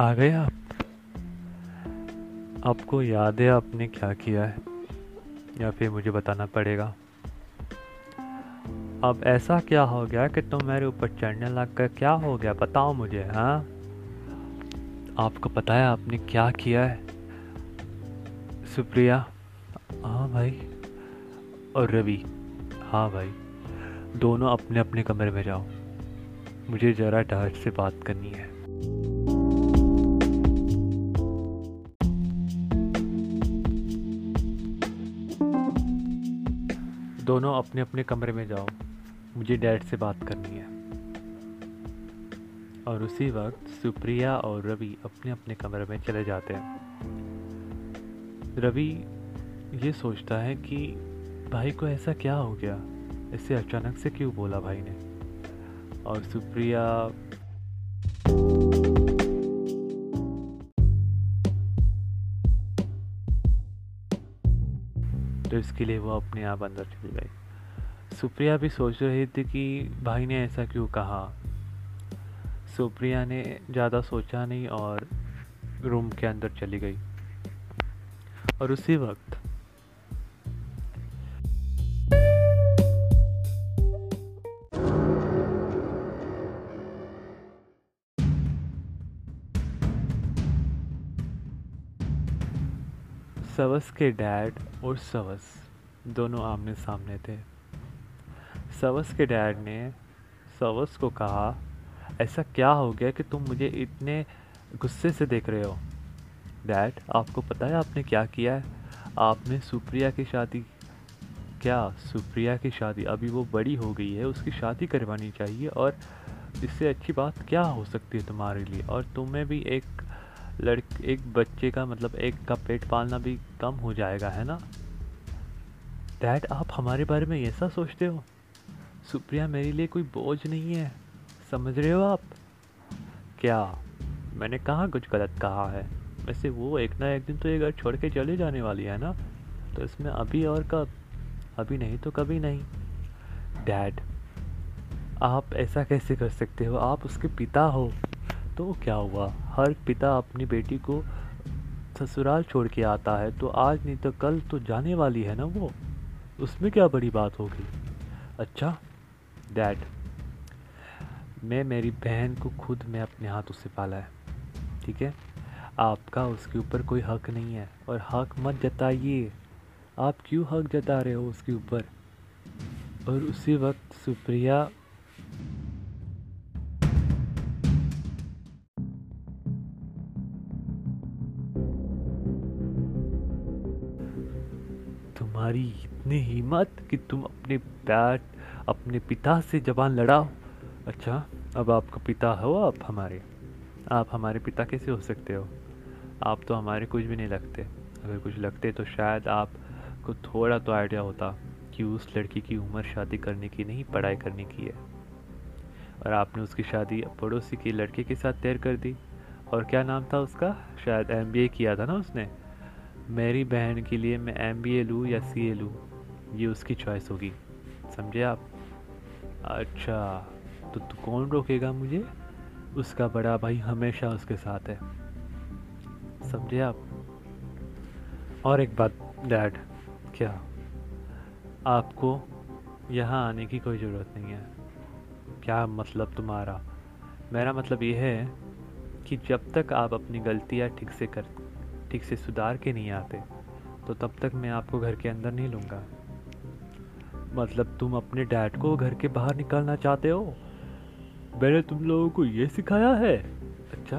आ गए आप? आपको याद है आपने क्या किया है? या फिर मुझे बताना पड़ेगा? अब ऐसा क्या हो गया कि तुम मेरे ऊपर चढ़ने लग कर क्या हो गया? बताओ मुझे हाँ? आपको पता है आपने क्या किया है? सुप्रिया? हाँ भाई। और रवि? हाँ भाई। दोनों अपने अपने कमरे में जाओ। मुझे ज़रा डहट से बात करनी है। दोनों अपने अपने कमरे में जाओ। मुझे डैड से बात करनी है। और उसी वक्त सुप्रिया और रवि अपने अपने कमरे में चले जाते हैं। रवि ये सोचता है कि भाई को ऐसा क्या हो गया? इसे अचानक से क्यों बोला भाई ने? और सुप्रिया तो इसके लिए वो अपने आप अंदर चली गई। सुप्रिया भी सोच रही थी कि भाई ने ऐसा क्यों कहा? सुप्रिया ने ज़्यादा सोचा नहीं और रूम के अंदर चली गई। और उसी वक्त सवस के डैड और सवस दोनों आमने सामने थे। सवस के डैड ने सवस को कहा, ऐसा क्या हो गया कि तुम मुझे इतने गुस्से से देख रहे हो? डैड, आपको पता है आपने क्या किया है? आपने सुप्रिया की शादी, क्या सुप्रिया की शादी? अभी वो बड़ी हो गई है, उसकी शादी करवानी चाहिए और इससे अच्छी बात क्या हो सकती है तुम्हारे लिए? और तुम्हें भी एक लड़क, एक बच्चे का मतलब एक का पेट पालना भी कम हो जाएगा, है ना? डैड आप हमारे बारे में ऐसा सोचते हो? सुप्रिया, मेरे लिए कोई बोझ नहीं है। समझ रहे हो आप? क्या? मैंने कहाँ कुछ गलत कहा है? वैसे वो एक ना एक दिन तो ये घर छोड़ के चले जाने वाली है ना? तो इसमें अभी और कब? अभी नहीं तो कभी नहीं। डैड आप ऐसा कैसे कर सकते हो? आप उसके पिता हो। तो क्या हुआ? हर पिता अपनी बेटी को ससुराल छोड़ के आता है तो आज नहीं तो कल तो जाने वाली है ना वो? उसमें क्या बड़ी बात होगी? अच्छा डैड मैं मेरी बहन को खुद मैं अपने हाथों से पाला है, ठीक है? आपका उसके ऊपर कोई हक नहीं है, और हक मत जताइए। आप क्यों हक जता रहे हो उसके ऊपर? और उसी वक्त सुप्रिया तुम्हारी इतनी हिम्मत कि तुम अपने बैट अपने पिता से जबान लड़ाओ। अच्छा अब आपका पिता हो आप हमारे। आप हमारे पिता कैसे हो सकते हो? आप तो हमारे कुछ भी नहीं लगते। अगर कुछ लगते तो शायद आपको थोड़ा तो आइडिया होता कि उस लड़की की उम्र शादी करने की नहीं, पढ़ाई करने की है। और आपने उसकी शादी पड़ोसी की लड़के के साथ तैयार कर दी। और क्या नाम था उसका? शायद एमबीए किया था ना उसने। मेरी बहन के लिए मैं एम बी ए लूँ या सी ए लूँ? ये उसकी चॉइस होगी। समझे आप? अच्छा तो तू कौन रोकेगा मुझे? उसका बड़ा भाई हमेशा उसके साथ है। समझे आप? और एक बात डैड क्या आपको यहाँ आने की कोई ज़रूरत नहीं है? क्या मतलब तुम्हारा? मेरा मतलब ये है कि जब तक आप अपनी गलतियाँ ठीक से कर ठीक से सुधार के नहीं आते तो तब तक मैं आपको घर के अंदर नहीं लूँगा। मतलब तुम अपने डैड को घर के बाहर निकालना चाहते हो? मैंने तुम लोगों को ये सिखाया है। अच्छा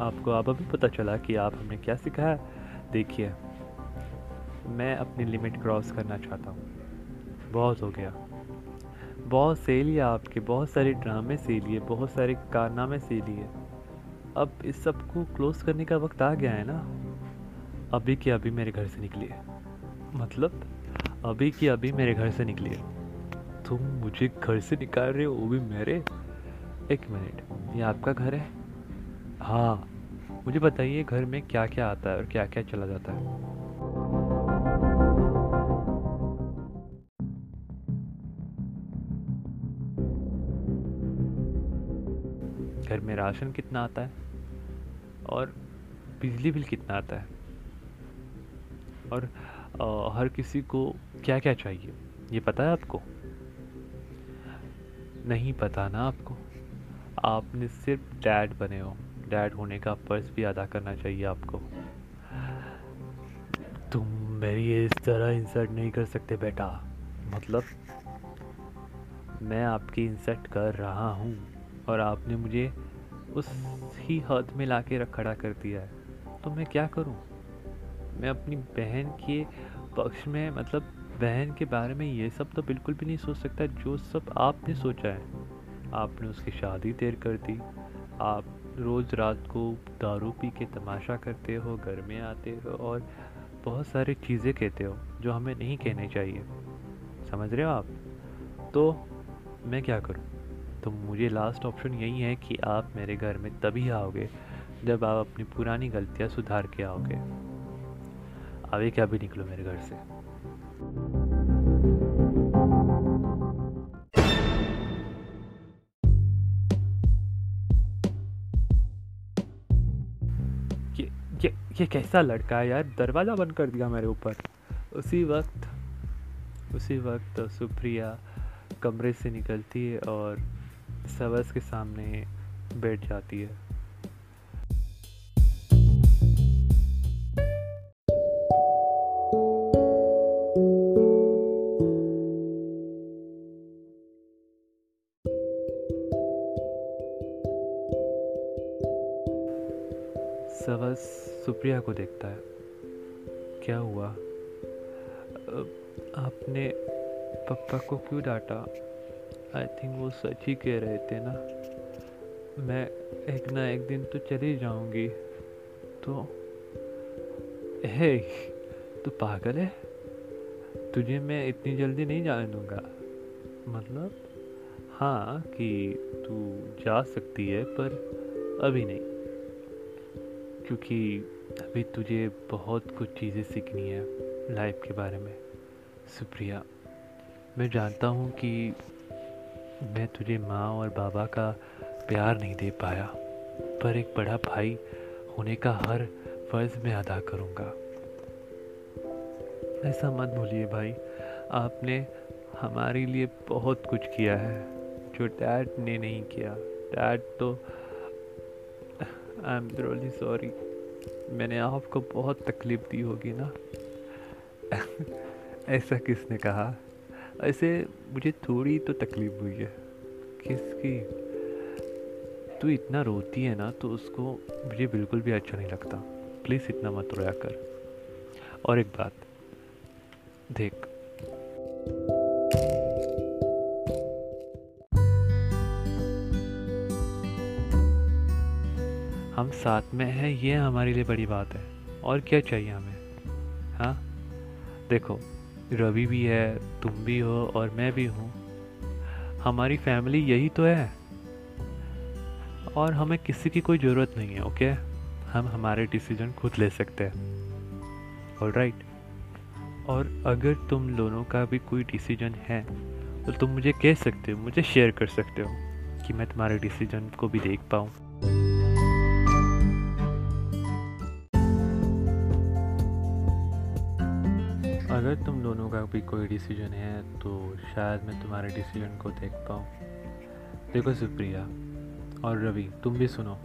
आपको अब अभी पता चला कि आप हमने क्या सिखाया? देखिए, मैं अपनी लिमिट क्रॉस करना चाहता हूँ। बहुत हो गया। बहुत से लिए आपके, बहुत सारे ड्रामे से लिए बहुत सारे कारनामे से लिए अब इस सबको क्लोज करने का वक्त आ गया है ना? अभी के अभी मेरे घर से निकलिए मतलब अभी की अभी मेरे घर से निकलिए तुम मुझे घर से निकाल रहे हो, वो भी मेरे? एक मिनट, ये आपका घर है? हाँ मुझे बताइए घर में क्या क्या आता है और क्या क्या चला जाता है। घर में राशन कितना आता है? और बिजली बिल कितना आता है? और आ, हर किसी को क्या क्या चाहिए? ये पता है आपको? नहीं पता ना आपको? आपने सिर्फ़ डैड बने हो। डैड होने का फ़र्ज़ भी अदा करना चाहिए आपको। तुम मेरी इस तरह इंसर्ट नहीं कर सकते बेटा। मतलब मैं आपकी इंसर्ट कर रहा हूँ और आपने मुझे उस ही हद में ला के खड़ा कर दिया है। तो मैं क्या करूँ? मैं अपनी बहन के पक्ष में मतलब बहन के बारे में ये सब तो बिल्कुल भी नहीं सोच सकता जो सब आपने सोचा है। आपने उसकी शादी देर कर दी। आप रोज़ रात को दारू पी के तमाशा करते हो, घर में आते हो और बहुत सारी चीज़ें कहते हो जो हमें नहीं कहने चाहिए। समझ रहे हो आप? तो मैं क्या करूँ? तो मुझे लास्ट ऑप्शन यही है कि आप मेरे घर में तभी आओगे जब आप अपनी पुरानी गलतियाँ सुधार के आओगे। आगे क्या भी निकलो मेरे घर से। ये ये कैसा लड़का है यार? दरवाज़ा बंद कर दिया मेरे ऊपर। उसी वक्त उसी वक्त सुप्रिया कमरे से निकलती है और सवस के सामने बैठ जाती है। सुप्रिया को देखता है। क्या हुआ? आपने पापा को क्यों डांटा? आई थिंक वो सच ही कह रहे थे ना। मैं एक ना एक दिन तो चली जाऊँगी। तो हे तू पागल है? तुझे मैं इतनी जल्दी नहीं जाने दूँगा। मतलब हाँ कि तू जा सकती है, पर अभी नहीं। क्योंकि अभी तुझे बहुत कुछ चीज़ें सीखनी है लाइफ के बारे में। सुप्रिया, मैं जानता हूँ कि मैं तुझे माँ और बाबा का प्यार नहीं दे पाया, पर एक बड़ा भाई होने का हर फ़र्ज़ मैं अदा करूँगा। ऐसा मत भूलिए भाई, आपने हमारे लिए बहुत कुछ किया है, जो डैड ने नहीं किया। डैड तो आई एम रियली सॉरी मैंने आपको बहुत तकलीफ़ दी होगी ना? ऐसा किसने कहा? ऐसे मुझे थोड़ी तो तकलीफ़ हुई है। किसकी? तू इतना रोती है ना तो उसको मुझे बिल्कुल भी अच्छा नहीं लगता। प्लीज़ इतना मत रोया कर। और एक बात, देख। साथ में है, ये हमारे लिए बड़ी बात है। और क्या चाहिए हमें? हाँ? देखो, रवि भी है, तुम भी हो और मैं भी हूँ। हमारी फैमिली यही तो है। और हमें किसी की कोई ज़रूरत नहीं है ओके हम हमारे डिसीज़न खुद ले सकते हैं। ऑल राइट और अगर तुम दोनों का भी कोई डिसीज़न है तो तुम मुझे कह सकते हो, मुझे शेयर कर सकते हो कि मैं तुम्हारे डिसीज़न को भी देख पाऊँ। भी कोई डिसीज़न है तो शायद मैं तुम्हारे डिसीज़न को देख पाऊँ देखो सुप्रिया और रवि, तुम भी सुनो।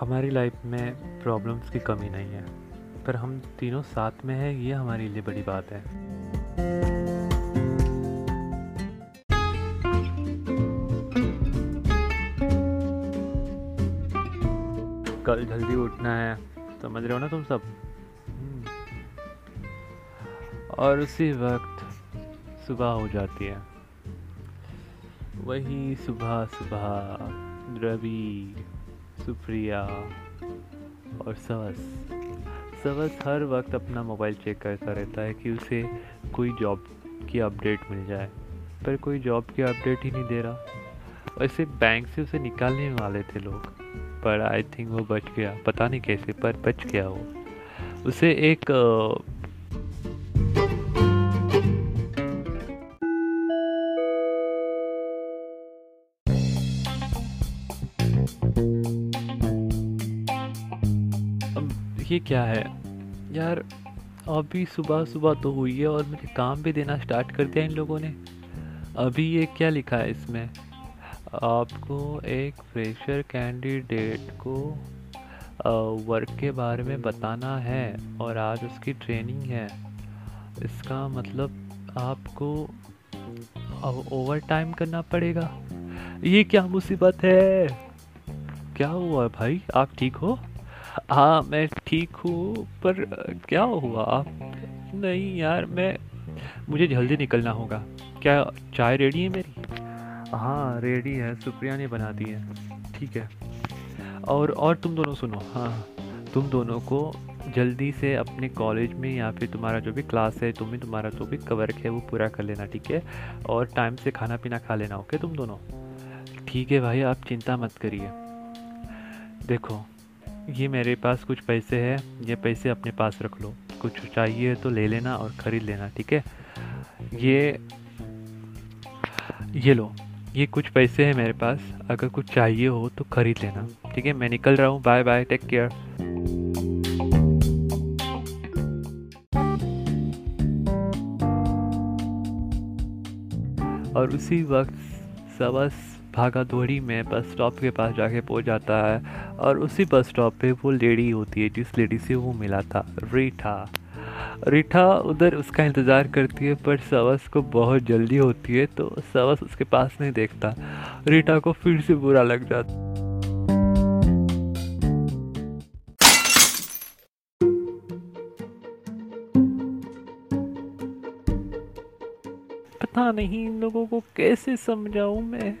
हमारी लाइफ में प्रॉब्लम्स की कमी नहीं है, पर हम तीनों साथ में हैं, ये हमारे लिए बड़ी बात है। कल जल्दी उठना है, समझ रहे हो ना तुम सब? और उसी वक्त सुबह हो जाती है। वही सुबह सुबह रवि, सुप्रिया और सवस। सवस हर वक्त अपना मोबाइल चेक करता रहता है कि उसे कोई जॉब की अपडेट मिल जाए, पर कोई जॉब की अपडेट ही नहीं दे रहा। वैसे बैंक से उसे निकालने वाले थे लोग, पर आई थिंक वो बच गया। पता नहीं कैसे, पर बच गया वो। उसे एक क्या है? यार अभी सुबह सुबह तो हुई है और मुझे काम भी देना स्टार्ट कर दिया इन लोगों ने। अभी ये क्या लिखा है इसमें? आपको एक फ्रेशर कैंडिडेट को वर्क के बारे में बताना है और आज उसकी ट्रेनिंग है। इसका मतलब आपको ओवर टाइम करना पड़ेगा। ये क्या मुसीबत है? क्या हुआ भाई? आप ठीक हो? हाँ मैं ठीक हूँ पर क्या हुआ? आप नहीं यार मैं मुझे जल्दी निकलना होगा। क्या चाय रेडी है मेरी? हाँ रेडी है सुप्रिया ने बना दी है। ठीक है। और और तुम दोनों सुनो। हाँ तुम दोनों को जल्दी से अपने कॉलेज में या फिर तुम्हारा जो भी क्लास है तुम्हें तुम्हारा जो भी कवर है वो पूरा कर लेना ठीक है? और टाइम से खाना पीना खा लेना ओके तुम दोनों? ठीक है भाई आप चिंता मत करिए। देखो ये मेरे पास कुछ पैसे हैं। ये पैसे अपने पास रख लो। कुछ चाहिए तो ले लेना और ख़रीद लेना, ठीक है? ये ये लो। ये कुछ पैसे हैं मेरे पास। अगर कुछ चाहिए हो तो ख़रीद लेना, ठीक है? मैं निकल रहा हूँ। बाय बाय टेक केयर और उसी वक्त सबस भागा दौड़ी में बस स्टॉप के पास जाके पहुँच जाता है और उसी बस स्टॉप पे वो लेडी होती है, जिस लेडी से वो मिला था, रीठा। रीठा उधर उसका इंतज़ार करती है, पर सवस को बहुत जल्दी होती है तो सवस उसके पास नहीं देखता। रीठा को फिर से बुरा लग जाता। पता नहीं इन लोगों को कैसे समझाऊं मैं।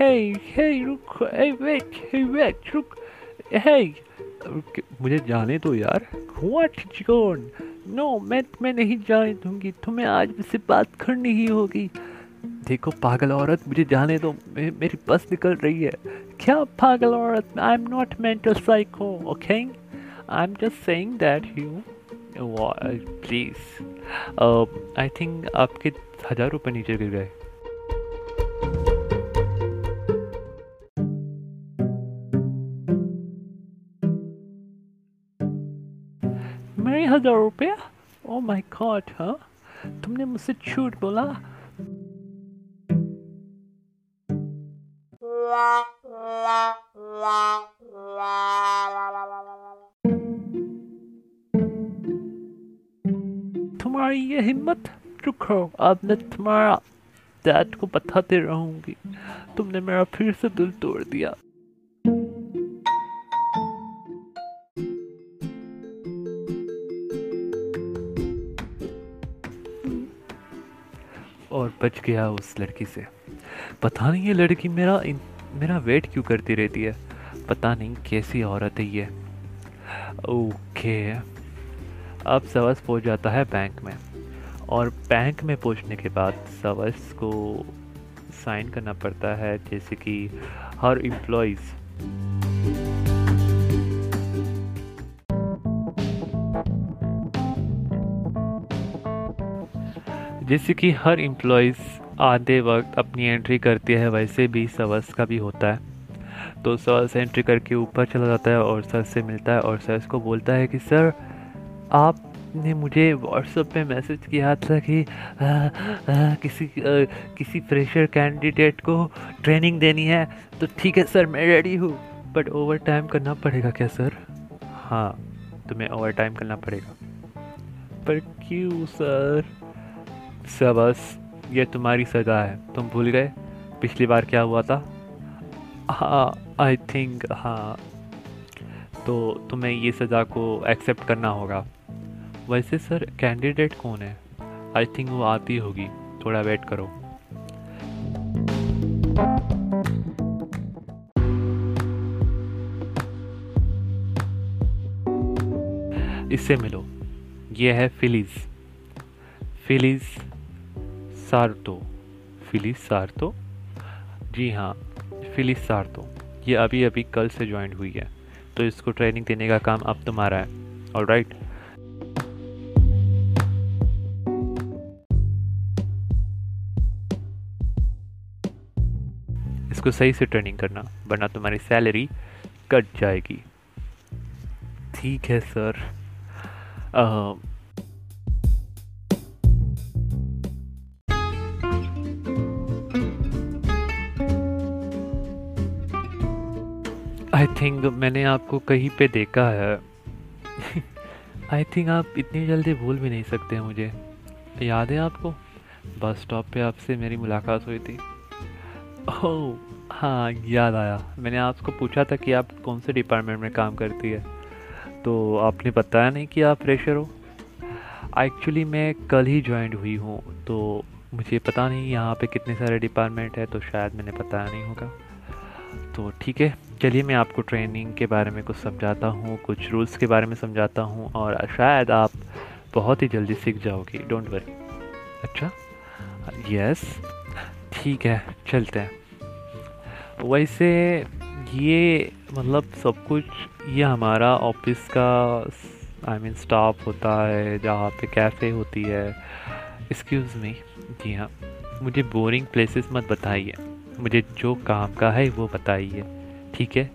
हे हे रुक हे वेट हे वेट रुक हे मुझे जाने दो यार। व्हाट जॉन नो मैं मैं नहीं जाने दूँगी। तुम्हें आज मुझसे बात करनी ही होगी। देखो पागल औरत मुझे जाने दो। मे, मेरी बस निकल रही है। क्या पागल औरत? I am not mental psycho okay I am just saying that you please I think आपके हज़ार रुपये नीचे गिर गए। हज़ार रुपया? ओ माय गॉड हाँ? तुमने मुझसे झूठ बोला। तुम्हारी ये हिम्मत? रुको अब मैं तुम्हारा डैड को बताते रहूँगी। तुमने मेरा फिर से दिल तोड़ दिया। बच गया उस लड़की से। पता नहीं ये लड़की मेरा मेरा वेट क्यों करती रहती है। पता नहीं कैसी औरत है ये। ओके। अब सवस पहुँच जाता है बैंक में। और बैंक में पहुँचने के बाद सवस को साइन करना पड़ता है, जैसे कि हर एम्प्लॉयज़ जैसे कि हर एम्प्लॉयज़ आधे वक्त अपनी एंट्री करती है वैसे भी सवस का भी होता है। तो सवस एंट्री करके ऊपर चला जाता है और सर से मिलता है और सर इसको बोलता है कि सर आपने मुझे व्हाट्सएप पे मैसेज किया था कि आ, आ, किसी आ, किसी फ्रेशर कैंडिडेट को ट्रेनिंग देनी है। तो ठीक है सर मैं रेडी हूँ। बट ओवर टाइम करना पड़ेगा क्या सर हाँ तुम्हें ओवर टाइम करना पड़ेगा। पर क्यों सर सबस ये तुम्हारी सज़ा है। तुम भूल गए? पिछली बार क्या हुआ था? हाँ आई थिंक हाँ। तो तुम्हें ये सज़ा को एक्सेप्ट करना होगा। वैसे सर कैंडिडेट कौन है? आई थिंक वो आती होगी। थोड़ा वेट करो। इससे मिलो। ये है Phyllis Phyllis Sarto Phyllis Sarto जी हाँ फिलिस सार्तो ये अभी अभी कल से ज्वाइन हुई है तो इसको ट्रेनिंग देने का काम अब तुम्हारा है। और राइट इसको सही से ट्रेनिंग करना, वरना तुम्हारी सैलरी कट जाएगी। ठीक है सर आई थिंक मैंने आपको कहीं पे देखा है। आई थिंक आप इतनी जल्दी भूल भी नहीं सकते मुझे। याद है आपको? बस स्टॉप पे आपसे मेरी मुलाकात हुई थी। ओह हाँ याद आया। मैंने आपको पूछा था कि आप कौन से डिपार्टमेंट में काम करती है। तो आपने बताया नहीं कि आप फ्रेशर हो। एक्चुअली मैं कल ही ज्वाइन हुई हूँ तो मुझे पता नहीं यहाँ पे कितने सारे डिपार्टमेंट है तो शायद मैंने बताया नहीं होगा। तो ठीक है चलिए मैं आपको ट्रेनिंग के बारे में कुछ समझाता हूँ, कुछ रूल्स के बारे में समझाता हूँ और शायद आप बहुत ही जल्दी सीख जाओगे डोंट वरी अच्छा? यस ठीक है, चलते हैं. वैसे ये मतलब सब कुछ, ये हमारा ऑफ़िस का आई मीन स्टाफ होता है, जहाँ पे कैफ़े होती है. एक्सक्यूज़ मी जी हाँ. मुझे बोरिंग प्लेसेस मत बताइए. मुझे जो काम का है वो बताइए. ठीक है?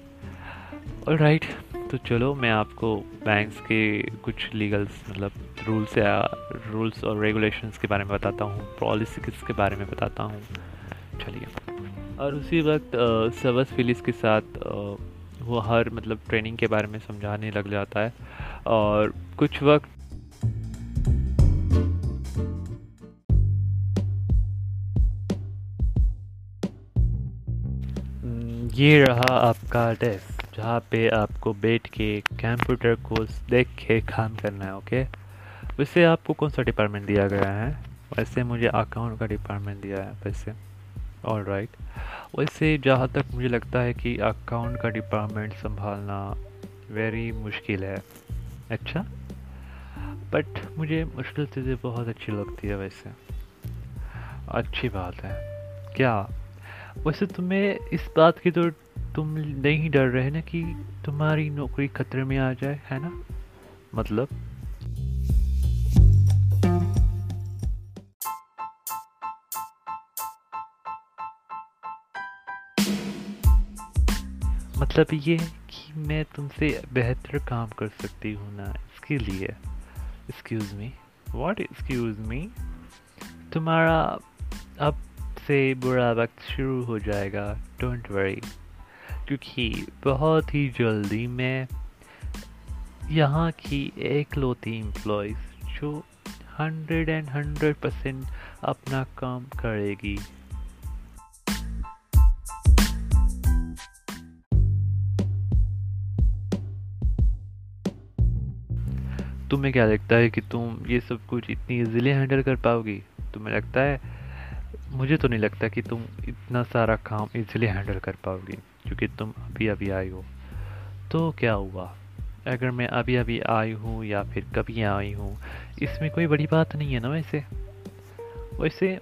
और राइट तो चलो मैं आपको बैंक्स के कुछ लीगल्स मतलब रूल्स या रूल्स और रेगुलेशंस के बारे में बताता हूँ पॉलिसीज़ के बारे में बताता हूँ। चलिए। और उसी वक्त सबस फिलिस के साथ आ, वो हर मतलब ट्रेनिंग के बारे में समझाने लग जाता है। और कुछ वक्त ये रहा आपका डेस्क जहाँ पे आपको बैठ के कंप्यूटर को देख के काम करना है ओके वैसे आपको कौन सा डिपार्टमेंट दिया गया है? वैसे मुझे अकाउंट का डिपार्टमेंट दिया है, वैसे। ऑल राइट वैसे जहाँ तक मुझे लगता है कि अकाउंट का डिपार्टमेंट संभालना वेरी मुश्किल है अच्छा? बट मुझे मुश्किल चीज़ें बहुत अच्छी लगती है वैसे। अच्छी बात है। क्या? वैसे तुम्हें इस बात की तो तुम नहीं डर रहे ना कि तुम्हारी नौकरी खतरे में आ जाए, है ना? मतलब? मतलब ये कि मैं तुमसे बेहतर काम कर सकती हूँ ना, इसके लिए। Excuse me what excuse me तुम्हारा से बुरा वक्त शुरू हो जाएगा डोंट वरी क्योंकि बहुत ही जल्दी मैं यहाँ की एक लोती एम्प्लॉयज़ जो हंड्रेड एंड हंड्रेड परसेंट अपना काम करेगी। तुम्हें क्या लगता है कि तुम ये सब कुछ इतनी इजीली हैंडल कर पाओगी? तुम्हें लगता है मुझे तो नहीं लगता कि तुम इतना सारा काम इजीली हैंडल कर पाओगी, क्योंकि तुम अभी अभी आई हो। तो क्या हुआ? अगर मैं अभी अभी आई हूँ या फिर कभी आई हूँ, इसमें कोई बड़ी बात नहीं है ना वैसे? वैसे,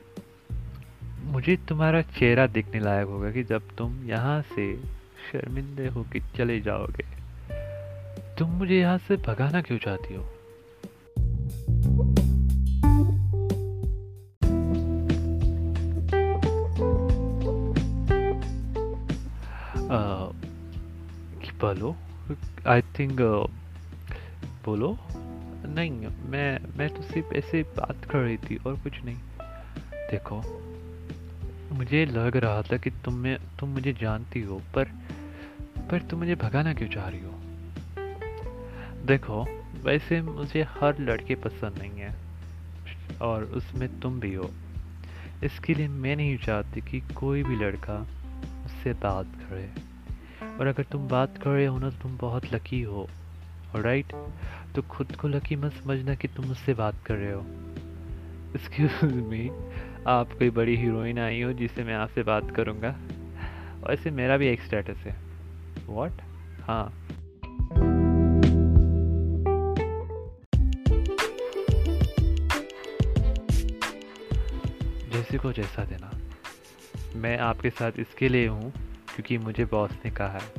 मुझे तुम्हारा चेहरा देखने लायक होगा कि जब तुम यहाँ से शर्मिंदे हो कि चले जाओगे, तुम मुझे यहाँ से भगाना क्यों चाहती हो? बोलो। आई थिंक बोलो। नहीं, मैं मैं तो सिर्फ़ ऐसे बात कर रही थी और कुछ नहीं। देखो, मुझे लग रहा था कि तुम में, तुम मुझे जानती हो, पर पर तुम मुझे भगाना क्यों चाह रही हो? देखो, वैसे मुझे हर लड़के पसंद नहीं है, और उसमें तुम भी हो। इसके लिए मैं नहीं चाहती कि कोई भी लड़का मुझसे बात करे। और अगर तुम बात कर रहे हो ना तो तुम बहुत लकी हो। राइट तो खुद को लकी मत समझना कि तुम मुझसे बात कर रहे हो। एक्सक्यूज मी आप कोई बड़ी हीरोइन आई हो जिससे मैं आपसे बात करूँगा। वैसे मेरा भी एक स्टेटस है। वॉट हाँ। जैसे को जैसा देना। मैं आपके साथ इसके लिए हूँ। क्योंकि मुझे बॉस ने कहा है,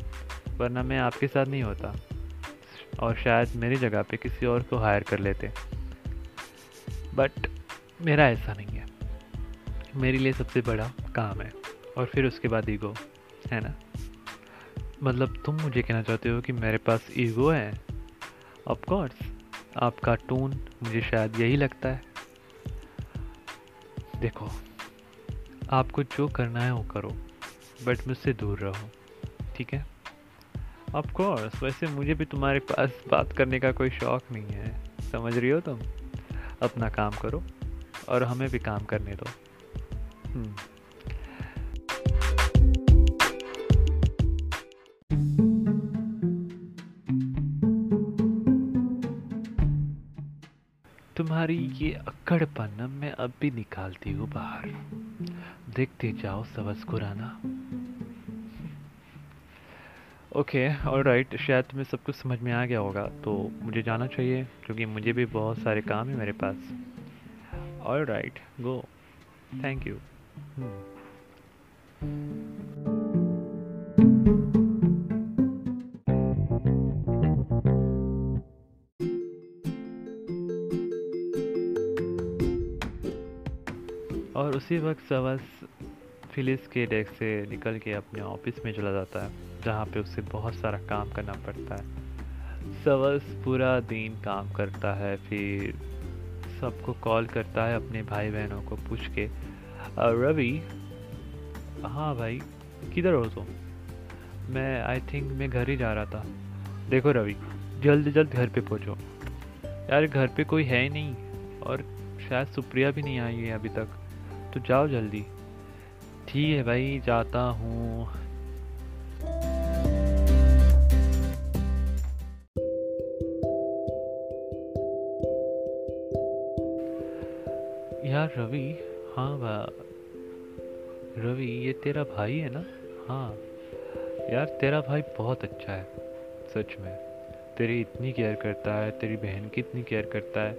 वरना मैं आपके साथ नहीं होता। और शायद मेरी जगह पे किसी और को हायर कर लेते। बट मेरा ऐसा नहीं है। मेरे लिए सबसे बड़ा काम है। और फिर उसके बाद ईगो है ना? मतलब तुम मुझे कहना चाहते हो कि मेरे पास ईगो है? ऑफकोर्स आपका टोन मुझे शायद यही लगता है। देखो, आपको जो करना है वो करो। बट मुझसे दूर रहो, ठीक है? ऑफ़ कोर्स वैसे मुझे भी तुम्हारे पास बात करने का कोई शौक नहीं है, समझ रही हो तुम? अपना काम करो और हमें भी काम करने दो। हम्म। तुम्हारी ये अक्कड़पन मैं अब भी निकालती हूँ बाहर। देखते जाओ सबस खुराना ओके और राइट शायद तुम्हें सब कुछ समझ में आ गया होगा तो मुझे जाना चाहिए, क्योंकि मुझे भी बहुत सारे काम है मेरे पास। और राइट गो थैंक यू और उसी वक्त सवस फिलिस के डेस्क से निकल के अपने ऑफ़िस में चला जाता है। जहाँ पे उसे बहुत सारा काम करना पड़ता है। सवस पूरा दिन काम करता है, फिर सबको कॉल करता है अपने भाई बहनों को पूछ के। रवि? हाँ भाई, किधर हो तुम? मैं आई थिंक मैं घर ही जा रहा था। देखो रवि, जल्द जल्द घर पे पहुँचो। यार, घर पे कोई है ही नहीं, और शायद सुप्रिया भी नहीं आई है अभी तक। तो जाओ जल्दी। ठीक है भाई, जाता हूँ। रवि हाँ रवि, ये तेरा भाई है ना? हाँ। यार, तेरा भाई बहुत अच्छा है, सच में। तेरी इतनी केयर करता है, तेरी बहन की इतनी केयर करता है।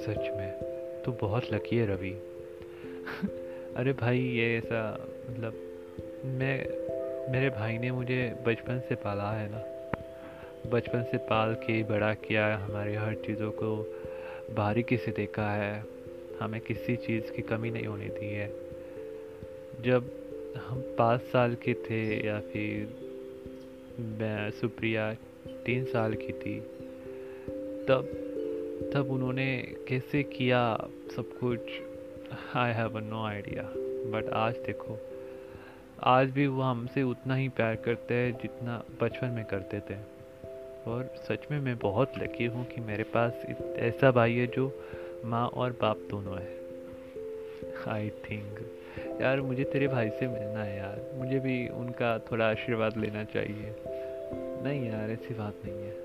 सच में, तू बहुत लकी है रवि। अरे भाई, ये ऐसा मतलब मैं मेरे भाई ने मुझे बचपन से पाला है ना। बचपन से पाल के, बड़ा किया है, हमारी हर चीज़ों को बारीकी से देखा है। हमें किसी चीज़ की कमी नहीं होने दी है। जब हम पाँच साल के थे या फिर मैं, सुप्रिया तीन साल की थी, तब तब उन्होंने कैसे किया सब कुछ I have no idea but आज देखो आज भी वो हमसे उतना ही प्यार करते हैं जितना बचपन में करते थे। और सच में मैं बहुत लकी हूँ कि मेरे पास ऐसा भाई है जो माँ और बाप दोनों है। आई थिंक यार, मुझे तेरे भाई से मिलना है यार। मुझे भी उनका थोड़ा आशीर्वाद लेना चाहिए। नहीं यार, ऐसी बात नहीं है।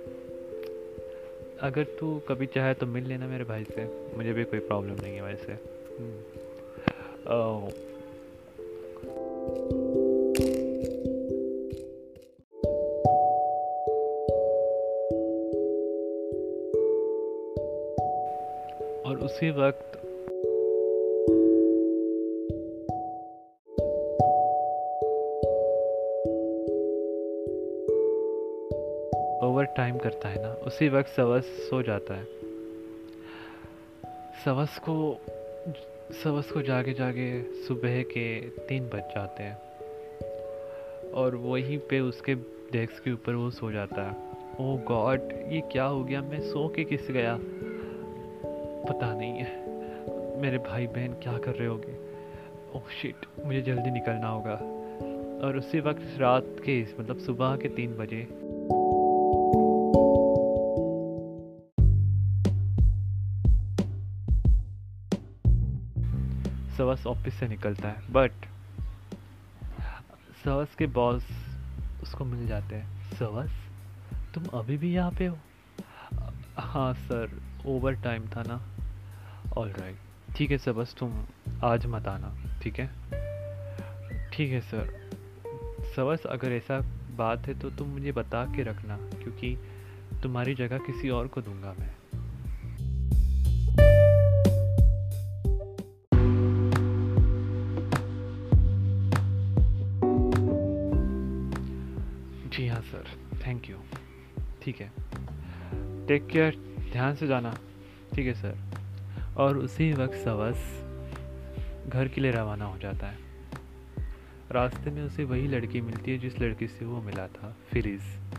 अगर तू कभी चाहे तो मिल लेना मेरे भाई से। मुझे भी कोई प्रॉब्लम नहीं है वैसे। हम्म। उसी वक्त ओवर टाइम करता है ना, उसी वक्त सवस सो जाता है। सवस को सवस को जागे जागे सुबह के तीन बज जाते हैं। और वहीं पे उसके डेस्क के ऊपर वो सो जाता है। ओ oh गॉड ये क्या हो गया? मैं सो के किस गया? पता नहीं है। मेरे भाई बहन क्या कर रहे होंगे? ओह oh शिट मुझे जल्दी निकलना होगा। और उसी वक्त रात के मतलब सुबह के तीन बजे। सवस ऑफ़िस से निकलता है बट सवस के बॉस उसको मिल जाते हैं। सवस, तुम अभी भी यहाँ पे हो? हाँ सर ओवर टाइम था ना। ऑल राइट ठीक है सर, बस तुम आज मत आना, ठीक है? ठीक है सर। सवस अगर ऐसा बात है तो तुम मुझे बता के रखना, क्योंकि तुम्हारी जगह किसी और को दूँगा मैं। जी हाँ सर थैंक यू ठीक है। टेक केयर ध्यान से जाना। ठीक है सर। और उसी वक्त सवस घर के लिए रवाना हो जाता है। रास्ते में उसे वही लड़की मिलती है जिस लड़की से वो मिला था, फिरिज़।